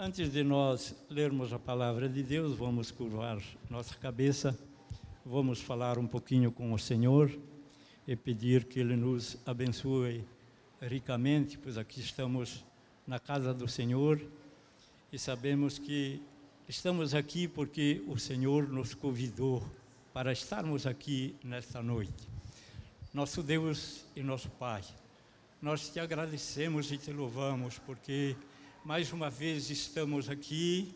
Antes de nós lermos a palavra de Deus, vamos curvar nossa cabeça, vamos falar um pouquinho com o Senhor e pedir que Ele nos abençoe ricamente, pois aqui estamos na casa do Senhor e sabemos que estamos aqui porque o Senhor nos convidou para estarmos aqui nesta noite. Nosso Deus e nosso Pai, nós te agradecemos e te louvamos porque mais uma vez estamos aqui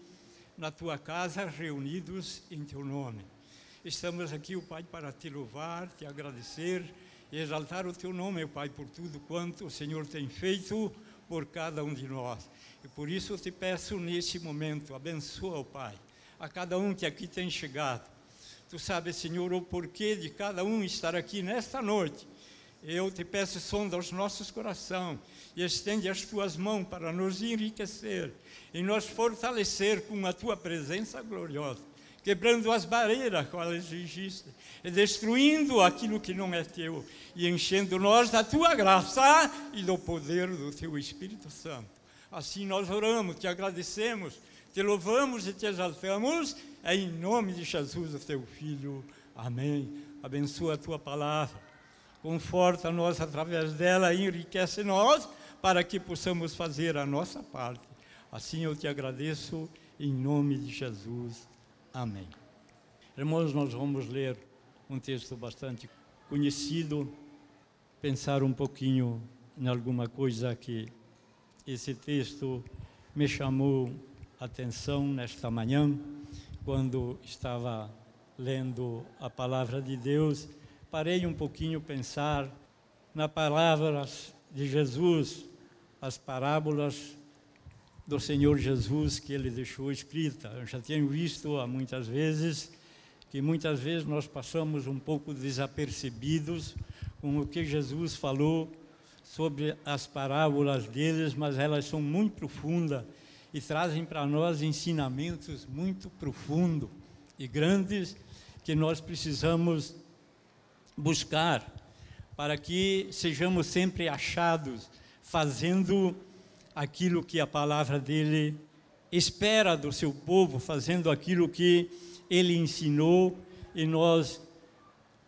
na tua casa reunidos em teu nome. Estamos aqui, o Pai, para te louvar, te agradecer e exaltar o teu nome, Pai, por tudo quanto o Senhor tem feito por cada um de nós. E por isso eu te peço nesse momento, abençoa, Pai, a cada um que aqui tem chegado. Tu sabes, Senhor, o porquê de cada um estar aqui nesta noite. Eu te peço, sonda os nossos corações e estende as tuas mãos para nos enriquecer e nos fortalecer com a tua presença gloriosa, quebrando as barreiras quais existem e destruindo aquilo que não é teu e enchendo nós da tua graça e do poder do teu Espírito Santo. Assim nós oramos, te agradecemos, te louvamos e te exaltamos, em nome de Jesus, o teu Filho. Amém. Abençoa a tua palavra conforta-nos através dela, enriquece-nos para que possamos fazer a nossa parte. Assim eu te agradeço em nome de Jesus. Amém. Irmãos, nós vamos ler um texto bastante conhecido, pensar um pouquinho em alguma coisa que esse texto me chamou a atenção nesta manhã, quando estava lendo a palavra de Deus parei um pouquinho pensar nas palavras de Jesus, as parábolas do Senhor Jesus que ele deixou escrita. Eu já tenho visto há muitas vezes que muitas vezes nós passamos um pouco desapercebidos com o que Jesus falou sobre as parábolas deles, mas elas são muito profundas e trazem para nós ensinamentos muito profundos e grandes que nós precisamos buscar para que sejamos sempre achados fazendo aquilo que a palavra dele espera do seu povo, fazendo aquilo que ele ensinou e nós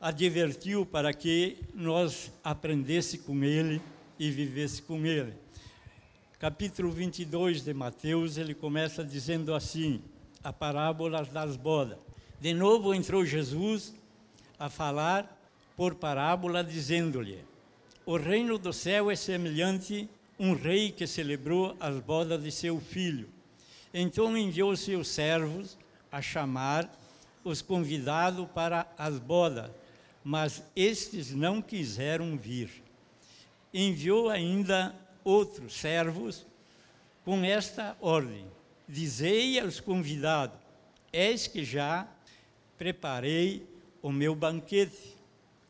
advertiu para que nós aprendesse com ele e vivesse com ele. Capítulo 22 de Mateus, ele começa dizendo assim: a parábola das bodas. De novo entrou Jesus a falar por parábola, dizendo-lhe: O reino do céu é semelhante a um rei que celebrou as bodas de seu filho. Então enviou seus servos a chamar os convidados para as bodas, mas estes não quiseram vir. Enviou ainda outros servos com esta ordem: Dizei aos convidados: Eis que já preparei o meu banquete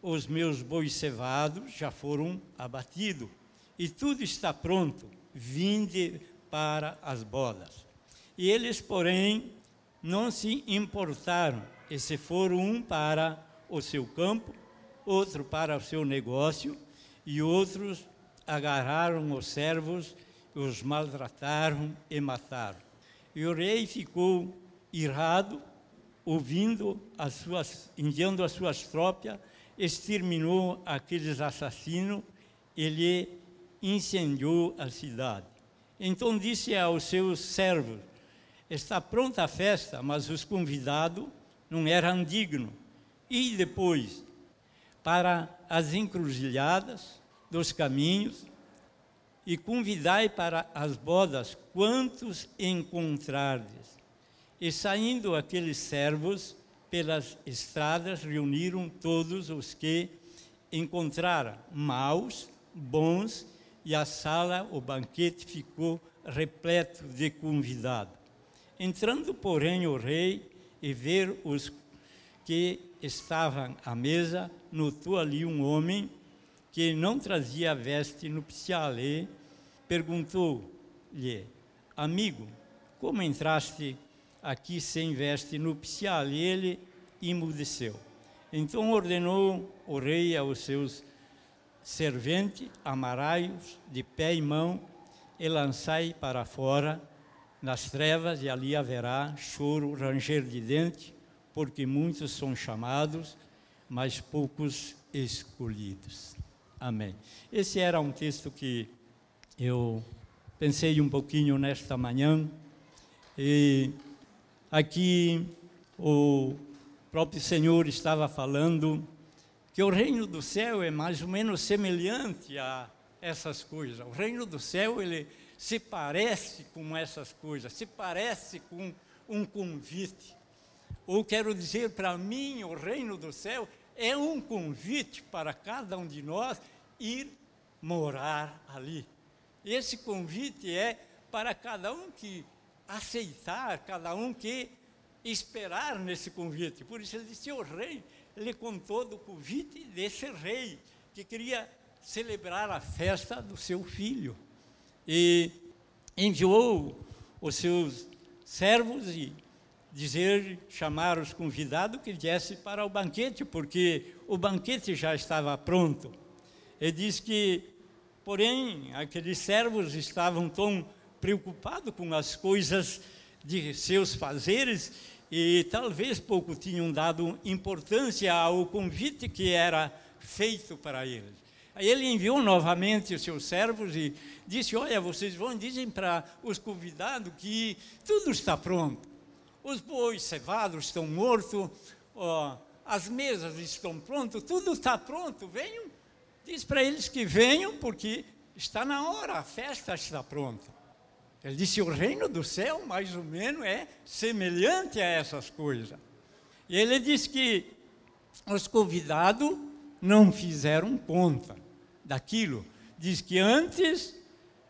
os meus bois cevados já foram abatidos, e tudo está pronto, vinde para as bodas. E eles, porém, não se importaram, e se foram um para o seu campo, outro para o seu negócio, e outros agarraram os servos, os maltrataram e mataram. E o rei ficou irado, ouvindo as suas, enviando as suas tropas exterminou aqueles assassinos, ele incendiou a cidade. Então disse aos seus servos: Está pronta a festa, mas os convidados não eram dignos. E depois, para as encruzilhadas dos caminhos, e convidai para as bodas quantos encontrardes. E saindo aqueles servos, pelas estradas reuniram todos os que encontraram, maus, bons, e a sala, o banquete ficou repleto de convidados. Entrando, porém, o rei e ver os que estavam à mesa, notou ali um homem que não trazia veste nupcial e perguntou-lhe, amigo, como entraste aqui sem veste nupcial. E ele emudeceu. Então ordenou o rei aos seus serventes, amarai-os de pé e mão e lançai para fora nas trevas e ali haverá choro, ranger de dente, porque muitos são chamados, mas poucos escolhidos. Amém. Esse era um texto que eu pensei um pouquinho nesta manhã e aqui o próprio Senhor estava falando que o reino do céu é mais ou menos semelhante a essas coisas. O reino do céu ele se parece com essas coisas, se parece com um convite. Ou quero dizer, para mim, o reino do céu é um convite para cada um de nós ir morar ali. Esse convite é para cada um que aceitar, cada um que esperar nesse convite. Por isso ele disse: o rei, ele contou do convite desse rei que queria celebrar a festa do seu filho e enviou os seus servos e dizer, chamar os convidados que viessem para o banquete, porque o banquete já estava pronto. Ele diz que, porém, aqueles servos estavam tão preocupados com as coisas de seus fazeres e talvez pouco tinham dado importância ao convite que era feito para eles. Aí ele enviou novamente os seus servos e disse: Olha, vocês vão, dizem para os convidados que tudo está pronto. Os bois cevados estão mortos, ó, as mesas estão prontas, tudo está pronto. Venham, diz para eles que venham, porque está na hora, a festa está pronta. Ele disse: O reino do céu, mais ou menos, é semelhante a essas coisas. E ele disse que os convidados não fizeram conta daquilo. Diz que antes,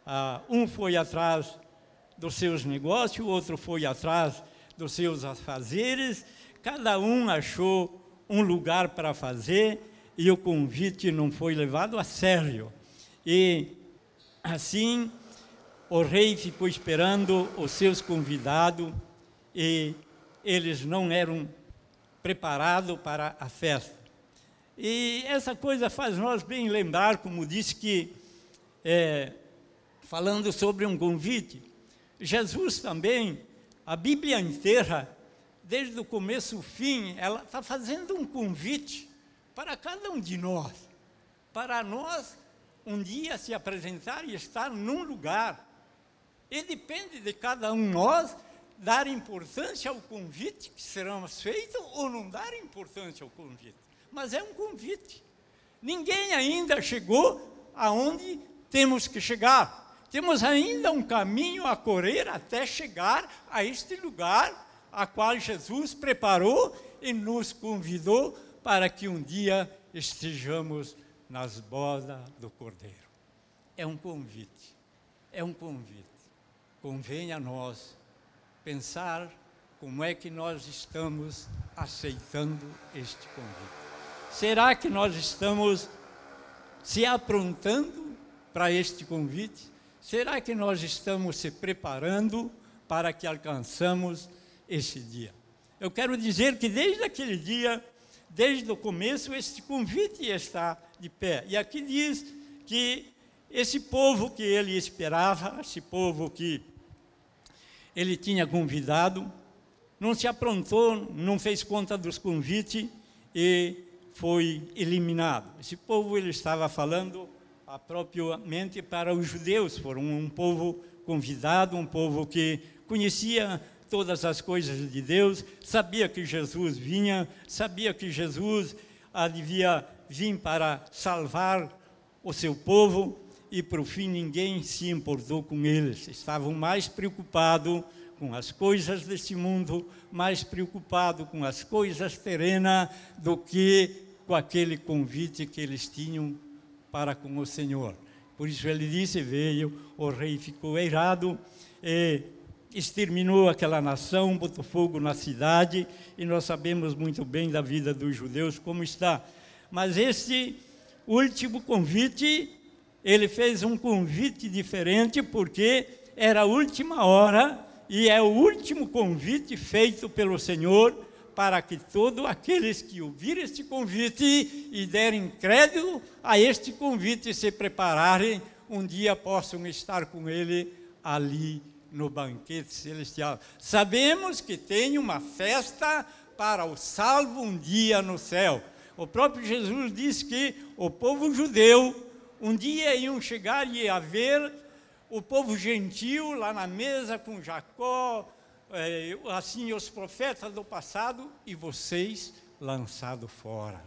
ah, um foi atrás dos seus negócios, o outro foi atrás dos seus afazeres, cada um achou um lugar para fazer e o convite não foi levado a sério. E assim, o rei ficou esperando os seus convidados e eles não eram preparados para a festa. E essa coisa faz nós bem lembrar, como disse que, é, falando sobre um convite, Jesus também, a Bíblia inteira, desde o começo ao fim, ela está fazendo um convite para cada um de nós, para nós um dia se apresentar e estar num lugar. E depende de cada um nós dar importância ao convite que seremos feitos ou não dar importância ao convite mas é um convite. Ninguém ainda chegou aonde temos que chegar. Temos ainda um caminho a correr até chegar a este lugar a qual Jesus preparou e nos convidou para que um dia estejamos nas bodas do Cordeiro. É um convite, é um convite. Convém a nós pensar como é que nós estamos aceitando este convite. Será que nós estamos se aprontando para este convite? Será que nós estamos se preparando para que alcançamos esse dia? Eu quero dizer que desde aquele dia, desde o começo, este convite está de pé. E aqui diz que esse povo que ele esperava, esse povo que ele tinha convidado, não se aprontou, não fez conta dos convites e foi eliminado. Esse povo ele estava falando propriamente para os judeus, foram um povo convidado, um povo que conhecia todas as coisas de Deus, sabia que Jesus vinha, sabia que Jesus devia vir para salvar o seu povo, e por fim ninguém se importou com eles, estavam mais preocupados com as coisas deste mundo, mais preocupados com as coisas terrenas do que com aquele convite que eles tinham para com o Senhor. Por isso ele disse: Veio, o rei ficou eirado, e exterminou aquela nação, botou fogo na cidade, e nós sabemos muito bem da vida dos judeus como está. Mas esse último convite, ele fez um convite diferente, porque era a última hora, e é o último convite feito pelo Senhor para que todos aqueles que ouvirem este convite e derem crédito a este convite se prepararem, um dia possam estar com ele ali no banquete celestial. Sabemos que tem uma festa para o salvo um dia no céu. O próprio Jesus disse que o povo judeu um dia iam chegar e ia ver o povo gentil lá na mesa com Jacó, é, assim os profetas do passado e vocês lançados fora.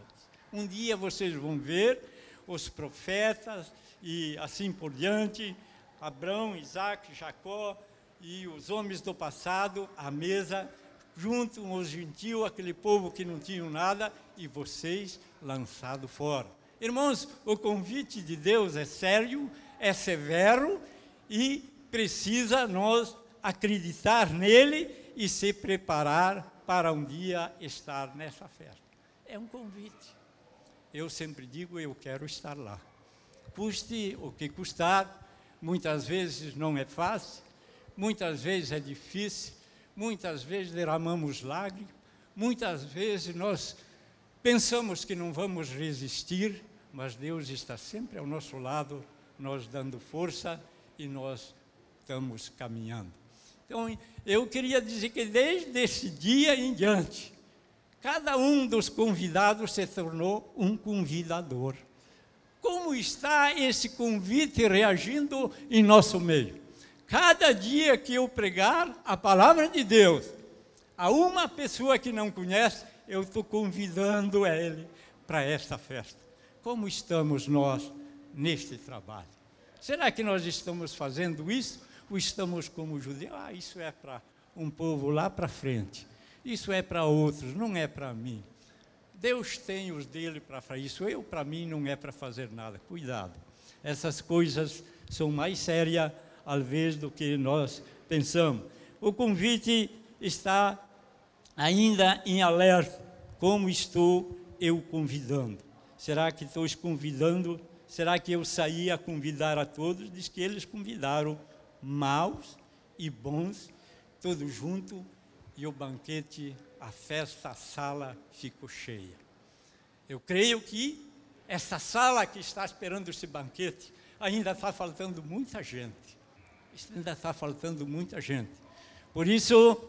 Um dia vocês vão ver os profetas e assim por diante, Abraão, Isaac, Jacó e os homens do passado à mesa, junto com os gentios, aquele povo que não tinham nada, e vocês lançados fora. Irmãos, o convite de Deus é sério, é severo e precisa nós acreditar nele e se preparar para um dia estar nessa festa. É um convite. Eu sempre digo, eu quero estar lá. Custe o que custar, muitas vezes não é fácil, muitas vezes é difícil, muitas vezes derramamos lágrimas, muitas vezes nós pensamos que não vamos resistir, mas Deus está sempre ao nosso lado, nós dando força e nós estamos caminhando. Então, eu queria dizer que desde esse dia em diante, cada um dos convidados se tornou um convidador. Como está esse convite reagindo em nosso meio? Cada dia que eu pregar a palavra de Deus a uma pessoa que não conhece, eu estou convidando ele para esta festa. Como estamos nós neste trabalho? Será que nós estamos fazendo isso ou estamos como judeus? Ah, isso é para um povo lá para frente. Isso é para outros, não é para mim. Deus tem os dele para fazer isso. Eu, para mim, não é para fazer nada. Cuidado. Essas coisas são mais sérias, às vezes, do que nós pensamos. O convite está ainda em alerta. Como estou eu convidando? Será que estou convidando Será que eu saí a convidar a todos? Diz que eles convidaram maus e bons, todos juntos, e o banquete, a festa, a sala ficou cheia. Eu creio que essa sala que está esperando esse banquete, ainda está faltando muita gente. Ainda está faltando muita gente. Por isso,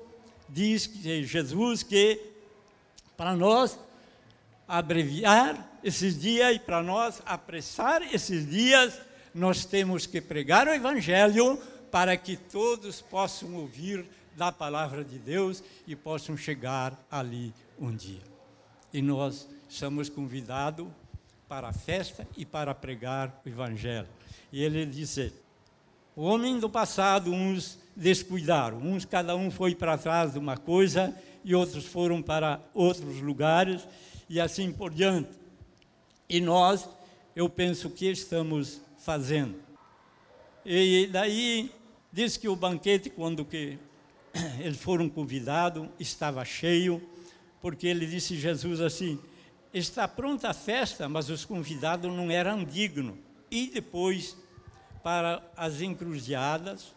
diz Jesus que para nós abreviar esses dias e para nós apressar esses dias, nós temos que pregar o Evangelho para que todos possam ouvir da palavra de Deus e possam chegar ali um dia. E nós somos convidados para a festa e para pregar o Evangelho. E ele disse: o homem do passado, uns descuidaram, uns cada um foi para trás de uma coisa e outros foram para outros lugares e assim por diante. E nós, eu penso que estamos fazendo. E daí diz que o banquete, quando que eles foram convidados, estava cheio, porque ele disse Jesus assim: está pronta a festa, mas os convidados não eram dignos. E depois para as encruzilhadas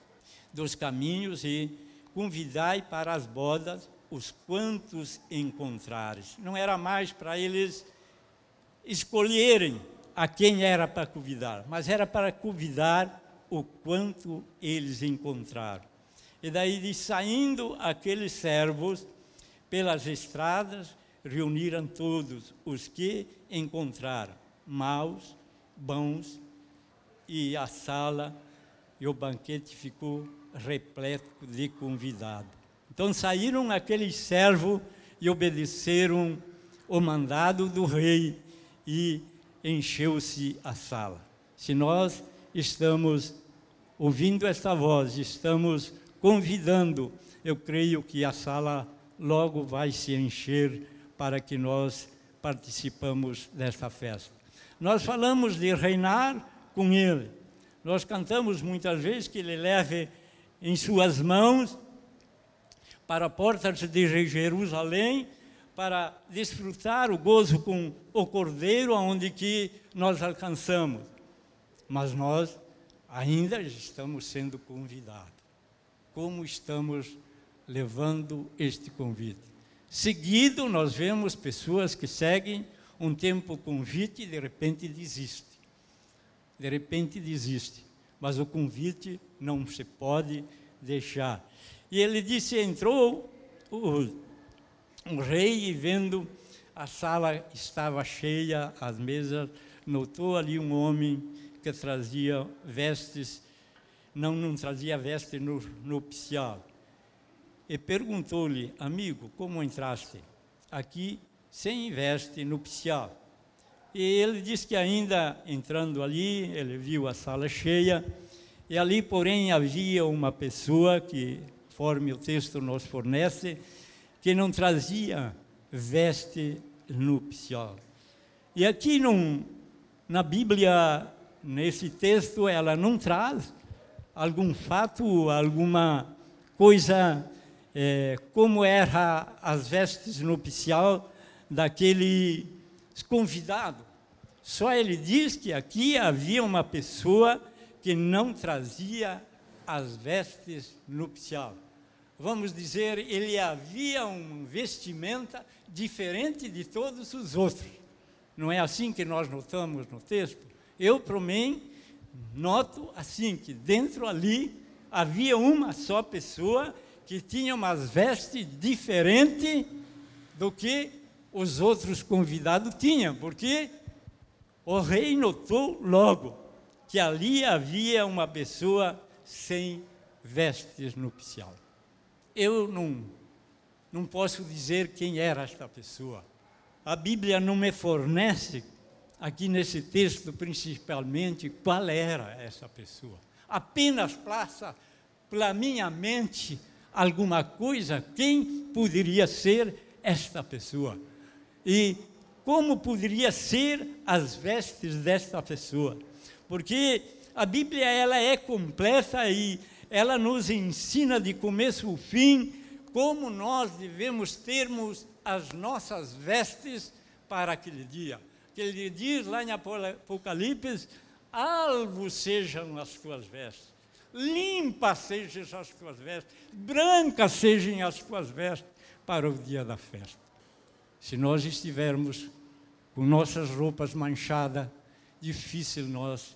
dos caminhos e convidai para as bodas os quantos encontrares. Não era mais para eles escolherem a quem era para convidar, mas era para convidar o quanto eles encontraram. E daí, de saindo aqueles servos pelas estradas, reuniram todos os que encontraram, maus, bons, e a sala e o banquete ficou repleto de convidados. Então saíram aqueles servos e obedeceram o mandado do rei e encheu-se a sala. Se nós estamos ouvindo esta voz, estamos convidando, eu creio que a sala logo vai se encher para que nós participamos desta festa. Nós falamos de reinar com Ele. Nós cantamos muitas vezes que Ele leve em suas mãos para a porta de Jerusalém, para desfrutar o gozo com o Cordeiro, aonde que nós alcançamos. Mas nós ainda estamos sendo convidados. Como estamos levando este convite? Seguido, nós vemos pessoas que seguem um tempo o convite e de repente desiste. De repente desiste. Mas o convite não se pode deixar. E ele disse: entrou o, o rei e vendo a sala estava cheia, as mesas, notou ali um homem que trazia vestes, não, não trazia veste nupcial. E perguntou-lhe, amigo, como entraste aqui sem veste nupcial? E ele disse que ainda entrando ali, ele viu a sala cheia, e ali, porém, havia uma pessoa que, conforme o texto nos fornece, que não trazia veste nupcial. E aqui num, na Bíblia, nesse texto, ela não traz algum fato, alguma coisa, é, como eram as vestes nupcial daquele convidado. Só ele diz que aqui havia uma pessoa que não trazia as vestes nupcial. Vamos dizer, ele havia um vestimenta diferente de todos os outros. Não é assim que nós notamos no texto? Eu, para mim, noto assim, que dentro ali havia uma só pessoa que tinha umas vestes diferentes do que os outros convidados tinham, porque o rei notou logo que ali havia uma pessoa sem vestes nupcial. Eu não, não posso dizer quem era esta pessoa. A Bíblia não me fornece, aqui nesse texto principalmente, qual era essa pessoa. Apenas passa pela minha mente alguma coisa, quem poderia ser esta pessoa. E como poderia ser as vestes desta pessoa? Porque a Bíblia ela é completa e ela nos ensina de começo ao fim como nós devemos termos as nossas vestes para aquele dia. Que ele diz lá em Apocalipse: alvos sejam as tuas vestes, limpas sejam as tuas vestes, brancas sejam as tuas vestes para o dia da festa. Se nós estivermos com nossas roupas manchadas, difícil nós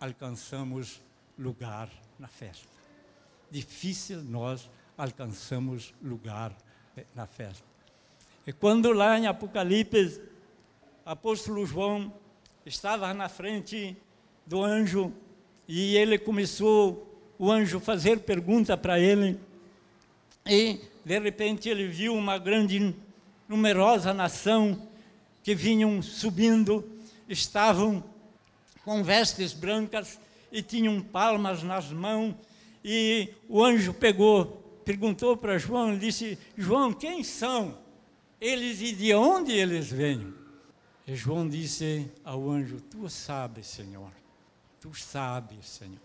alcançamos lugar na festa. Difícil nós alcançamos lugar eh, na festa. E quando lá em Apocalipse, apóstolo João estava na frente do anjo e ele começou, o anjo, fazer pergunta para ele, e de repente ele viu uma grande numerosa nação que vinham subindo, estavam com vestes brancas e tinham palmas nas mãos. E o anjo pegou, perguntou para João, disse: João, quem são eles e de onde eles vêm? E João disse ao anjo: Tu sabes, Senhor, tu sabes, Senhor.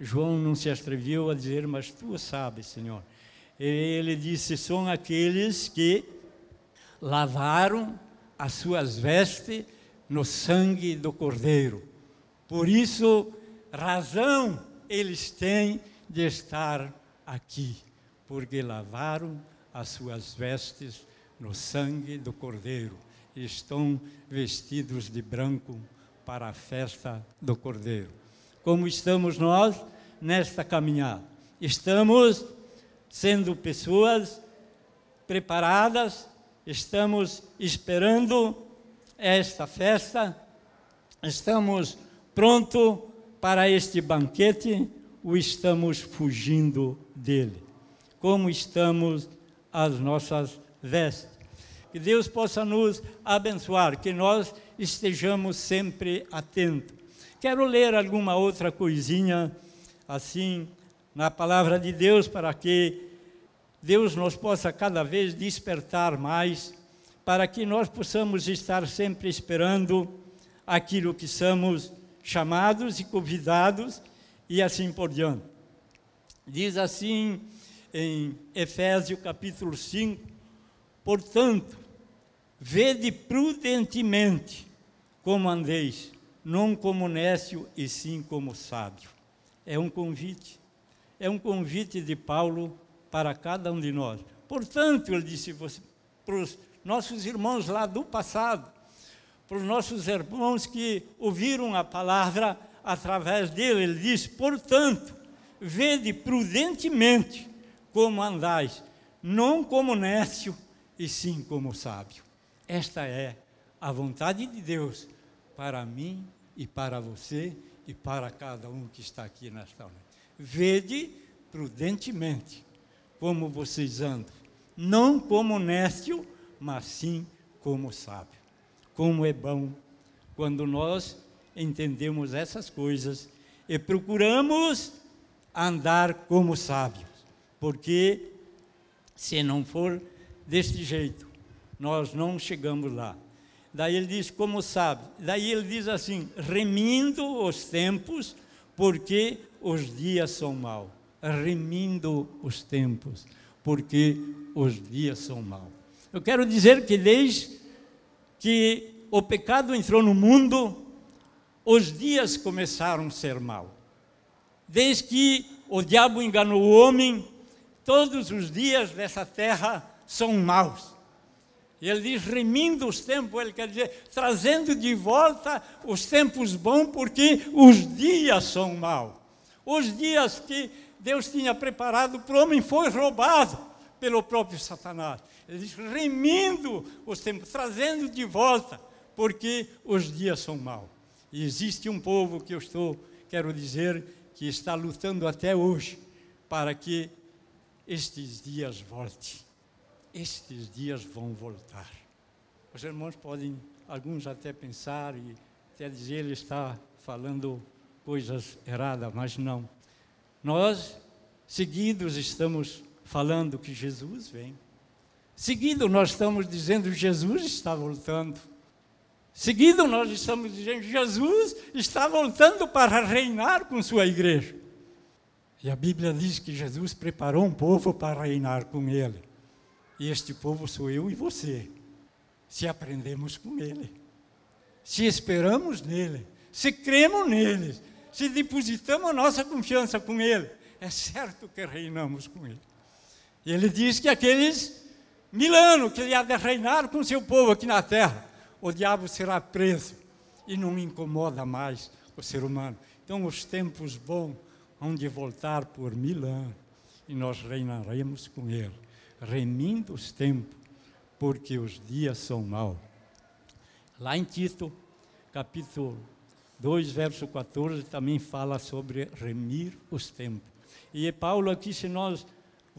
João não se atreveu a dizer, mas tu sabes, Senhor. E ele disse: São aqueles que lavaram as suas vestes no sangue do Cordeiro. Por isso, razão eles têm de estar aqui, porque lavaram as suas vestes no sangue do Cordeiro estão vestidos de branco para a festa do Cordeiro. Como estamos nós nesta caminhada? Estamos sendo pessoas preparadas estamos esperando esta festa, estamos prontos para este banquete ou estamos fugindo dele? Como estamos as nossas vestes? Que Deus possa nos abençoar, que nós estejamos sempre atentos. Quero ler alguma outra coisinha assim na palavra de Deus para que Deus nos possa cada vez despertar mais, para que nós possamos estar sempre esperando aquilo que somos chamados e convidados e assim por diante. Diz assim em Efésios capítulo 5: Portanto, vede prudentemente como andeis, não como nécio e sim como sábio. É um convite, é um convite de Paulo para cada um de nós. Portanto, ele disse para os nossos irmãos lá do passado, para os nossos irmãos que ouviram a palavra através dele, ele disse: portanto, vede prudentemente como andais, não como nécio, e sim como sábio. Esta é a vontade de Deus para mim e para você e para cada um que está aqui nesta noite. Vede prudentemente como vocês andam, não como nécio, mas sim como sábio. Como é bom quando nós entendemos essas coisas e procuramos andar como sábios, porque se não for deste jeito, nós não chegamos lá. Daí ele diz, como sabe? Daí ele diz assim: remindo os tempos, porque os dias são maus. Remindo os tempos, porque os dias são maus. Eu quero dizer que desde que o pecado entrou no mundo, os dias começaram a ser maus. Desde que o diabo enganou o homem, todos os dias dessa terra são maus. E ele diz, remindo os tempos, ele quer dizer, trazendo de volta os tempos bons, porque os dias são maus. Os dias que Deus tinha preparado para o homem foi roubado pelo próprio Satanás. Ele diz, remindo os tempos, trazendo de volta, porque os dias são maus. E existe um povo que eu estou, quero dizer, que está lutando até hoje para que estes dias voltem. Estes dias vão voltar. Os irmãos podem, alguns até pensar e até dizer ele está falando coisas erradas, mas não. Nós, seguidos, estamos falando que Jesus vem. Seguido, nós estamos dizendo Jesus está voltando. Seguido, nós estamos dizendo Jesus está voltando para reinar com sua igreja. E a Bíblia diz que Jesus preparou um povo para reinar com ele. E este povo sou eu e você. Se aprendemos com ele, se esperamos nele, se cremos nele, se depositamos a nossa confiança com ele, é certo que reinamos com ele. E ele diz que aqueles mil anos que ele há de reinar com seu povo aqui na terra, o diabo será preso e não incomoda mais o ser humano. Então, os tempos bons hão de voltar por mil anos e nós reinaremos com ele, remindo os tempos, porque os dias são maus. Lá em Tito, capítulo 2, verso 14, também fala sobre remir os tempos. E Paulo aqui, se nós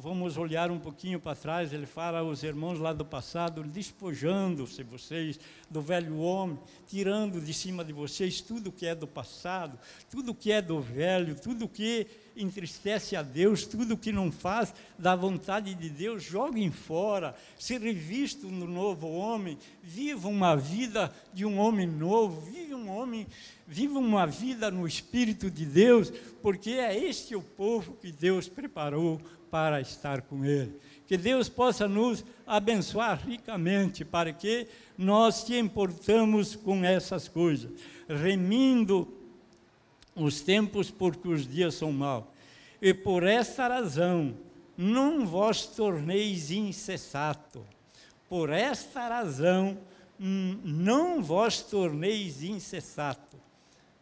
vamos olhar um pouquinho para trás, ele fala aos irmãos lá do passado, despojando-se vocês do velho homem, tirando de cima de vocês tudo que é do passado, tudo que é do velho, tudo que entristece a Deus, tudo que não faz da vontade de Deus, joguem fora, se revistam no novo homem, vivam uma vida de um homem novo, vive um homem, vivam uma vida no Espírito de Deus, porque é este o povo que Deus preparou para estar com Ele. Que Deus possa nos abençoar ricamente para que nós te importamos com essas coisas, remindo os tempos porque os dias são maus. E por esta razão, não vos torneis insensato. Por esta razão, não vos torneis insensato.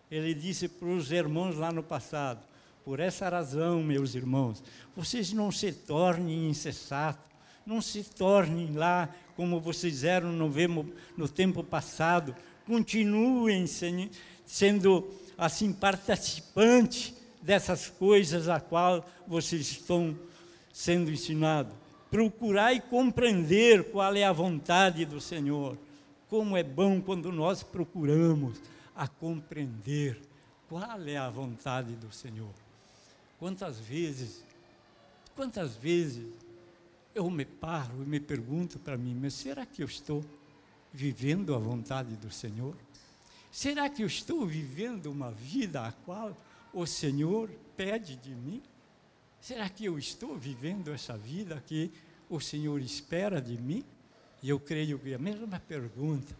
Ele disse para os irmãos lá no passado: por essa razão, meus irmãos, vocês não se tornem insensatos, não se tornem lá como vocês eram no, no tempo passado, continuem sendo assim participantes dessas coisas a qual vocês estão sendo ensinados. Procurai compreender qual é a vontade do Senhor. Como é bom quando nós procuramos a compreender qual é a vontade do Senhor. Quantas vezes, quantas vezes eu me paro e me pergunto para mim, mas será que eu estou vivendo a vontade do Senhor? Será que eu estou vivendo uma vida a qual o Senhor pede de mim? Será que eu estou vivendo essa vida que o Senhor espera de mim? E eu creio que a mesma pergunta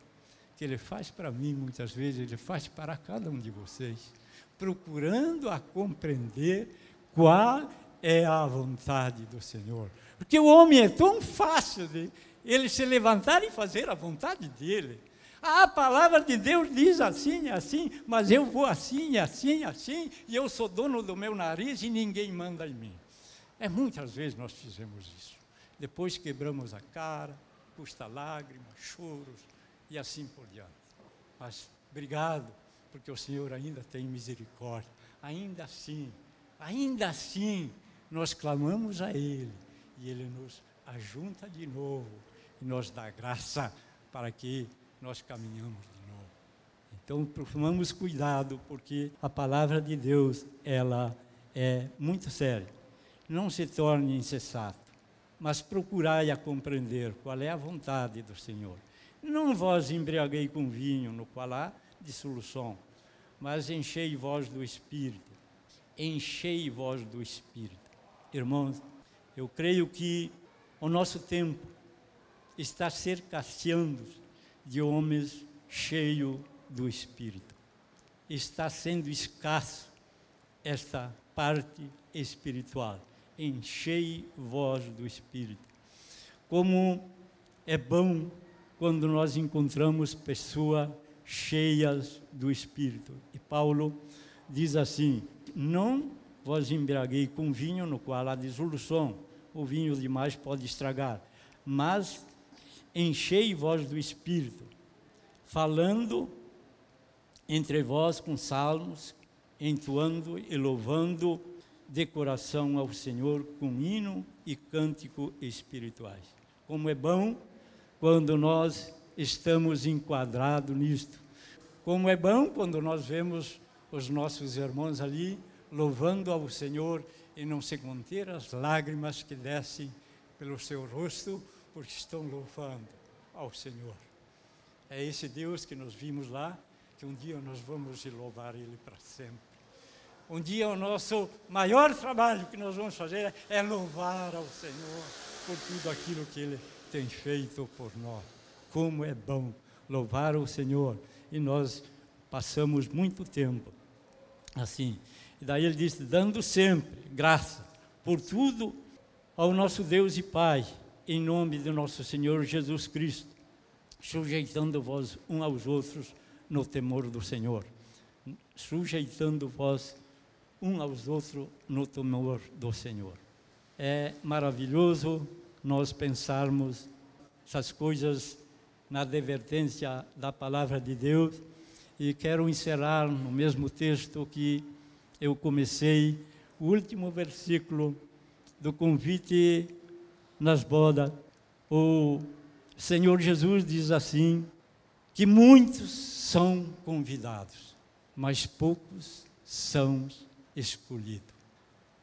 que Ele faz para mim, muitas vezes, Ele faz para cada um de vocês, procurando a compreender qual é a vontade do Senhor. Porque o homem é tão fácil de ele se levantar e fazer a vontade dele. A palavra de Deus diz assim, assim, mas eu vou assim, assim, assim, e eu sou dono do meu nariz e ninguém manda em mim. É muitas vezes nós fizemos isso. Depois quebramos a cara, custa lágrimas, choros e assim por diante. Mas obrigado, porque o Senhor ainda tem misericórdia. Ainda assim, ainda assim, nós clamamos a Ele e Ele nos ajunta de novo e nos dá graça para que nós caminhamos de novo. Então, tomamos cuidado, porque a palavra de Deus, ela é muito séria. Não se torne insensato, mas procurai a compreender qual é a vontade do Senhor. Não vós embriaguei com vinho, no qual há dissolução, mas enchei vós do Espírito. Enchei vós do Espírito. Irmãos, eu creio que o nosso tempo está cercaando de homens cheios do Espírito. Está sendo escasso esta parte espiritual. Enchei vós do Espírito. Como é bom quando nós encontramos pessoas cheias do Espírito. E Paulo diz assim: Não vos embriaguei com vinho no qual há dissolução, o vinho demais pode estragar, mas enchei vós do Espírito, falando entre vós com salmos, entoando e louvando de coração ao Senhor com hino e cântico espirituais. Como é bom quando nós estamos enquadrados nisto. Como é bom quando nós vemos os nossos irmãos ali louvando ao Senhor e não se conter as lágrimas que descem pelo seu rosto, porque estão louvando ao Senhor. É esse Deus que nós vimos lá, que um dia nós vamos louvar Ele para sempre. Um dia o nosso maior trabalho que nós vamos fazer é louvar ao Senhor por tudo aquilo que Ele tem feito por nós. Como é bom louvar o Senhor. E nós passamos muito tempo assim. E daí ele disse: dando sempre graça por tudo ao nosso Deus e Pai, em nome do nosso Senhor Jesus Cristo, sujeitando-vos uns aos outros no temor do Senhor. Sujeitando-vos uns aos outros no temor do Senhor. É maravilhoso nós pensarmos essas coisas na advertência da palavra de Deus e quero encerrar no mesmo texto que eu comecei, o último versículo do convite nas bodas. O Senhor Jesus diz assim: que muitos são convidados, mas poucos são escolhidos.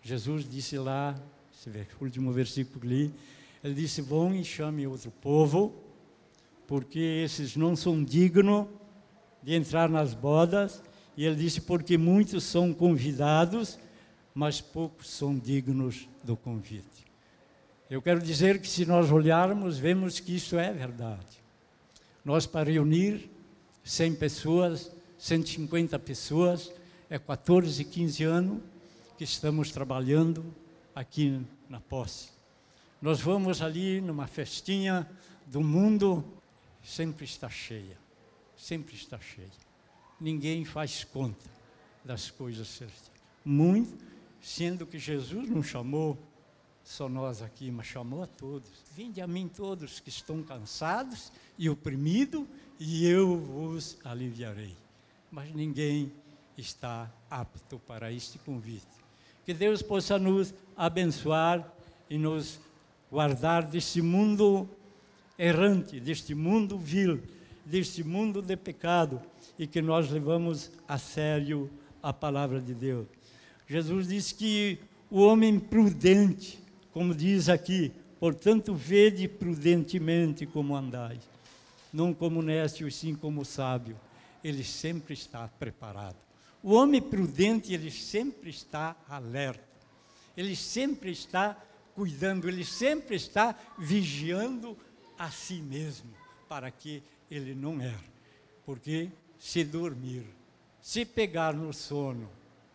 Jesus disse lá, esse último versículo ali, ele disse: Vão e chamem outro povo, porque esses não são dignos de entrar nas bodas. E ele disse: Porque muitos são convidados, mas poucos são dignos do convite. Eu quero dizer que se nós olharmos, vemos que isso é verdade. Nós, para reunir 100 pessoas, 150 pessoas, é 14, 15 anos que estamos trabalhando aqui na posse. Nós vamos ali numa festinha do mundo, sempre está cheia sempre está cheio. Ninguém faz conta das coisas certas. Muito, sendo que Jesus não chamou só nós aqui, mas chamou a todos. Vinde a mim todos que estão cansados e oprimidos, e eu vos aliviarei. Mas ninguém está apto para este convite. Que Deus possa nos abençoar e nos guardar deste mundo errante, deste mundo vil, deste mundo de pecado e que nós levamos a sério a palavra de Deus. Jesus disse que o homem prudente, como diz aqui, portanto, vede prudentemente como andais, não como nécio, sim como sábio. Ele sempre está preparado. O homem prudente, ele sempre está alerta. Ele sempre está cuidando, ele sempre está vigiando a si mesmo, para que ele não erra. Porque se dormir, se pegar no sono,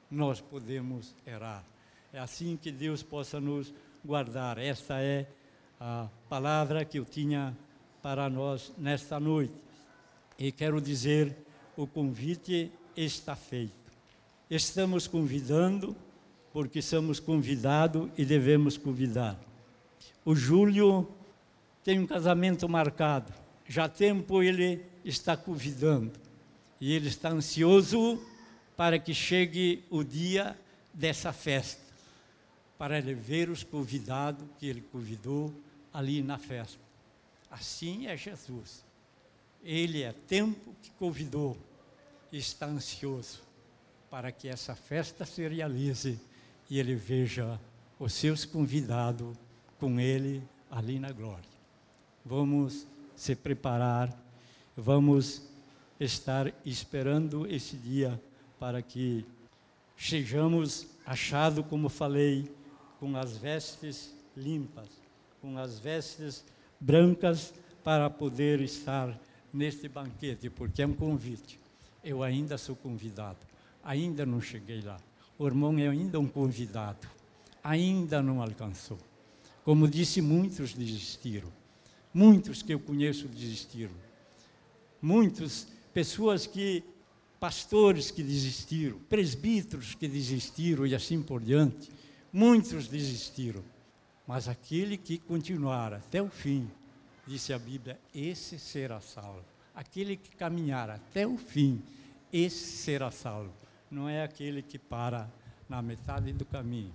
nós podemos errar. É assim que Deus possa nos guardar. Esta é a palavra que eu tinha para nós nesta noite. E quero dizer, o convite está feito. Estamos convidando, porque somos convidados e devemos convidar. O Júlio tem um casamento marcado. Já há tempo ele está convidando. E ele está ansioso para que chegue o dia dessa festa, para ele ver os convidados que ele convidou ali na festa. Assim é Jesus. Ele é tempo que convidou está ansioso para que essa festa se realize e ele veja os seus convidados com ele ali na glória. Vamos se preparar, vamos estar esperando esse dia para que sejamos achados, como falei, com as vestes limpas, com as vestes brancas para poder estar neste banquete, porque é um convite. Eu ainda sou convidado, ainda não cheguei lá. O irmão é ainda um convidado, ainda não alcançou. Como disse, muitos desistiram. Muitos que eu conheço desistiram. Muitas pessoas que, pastores que desistiram, presbíteros que desistiram e assim por diante. Muitos desistiram. Mas aquele que continuar até o fim, disse a Bíblia, esse será salvo. Aquele que caminhar até o fim, esse será salvo. Não é aquele que para na metade do caminho.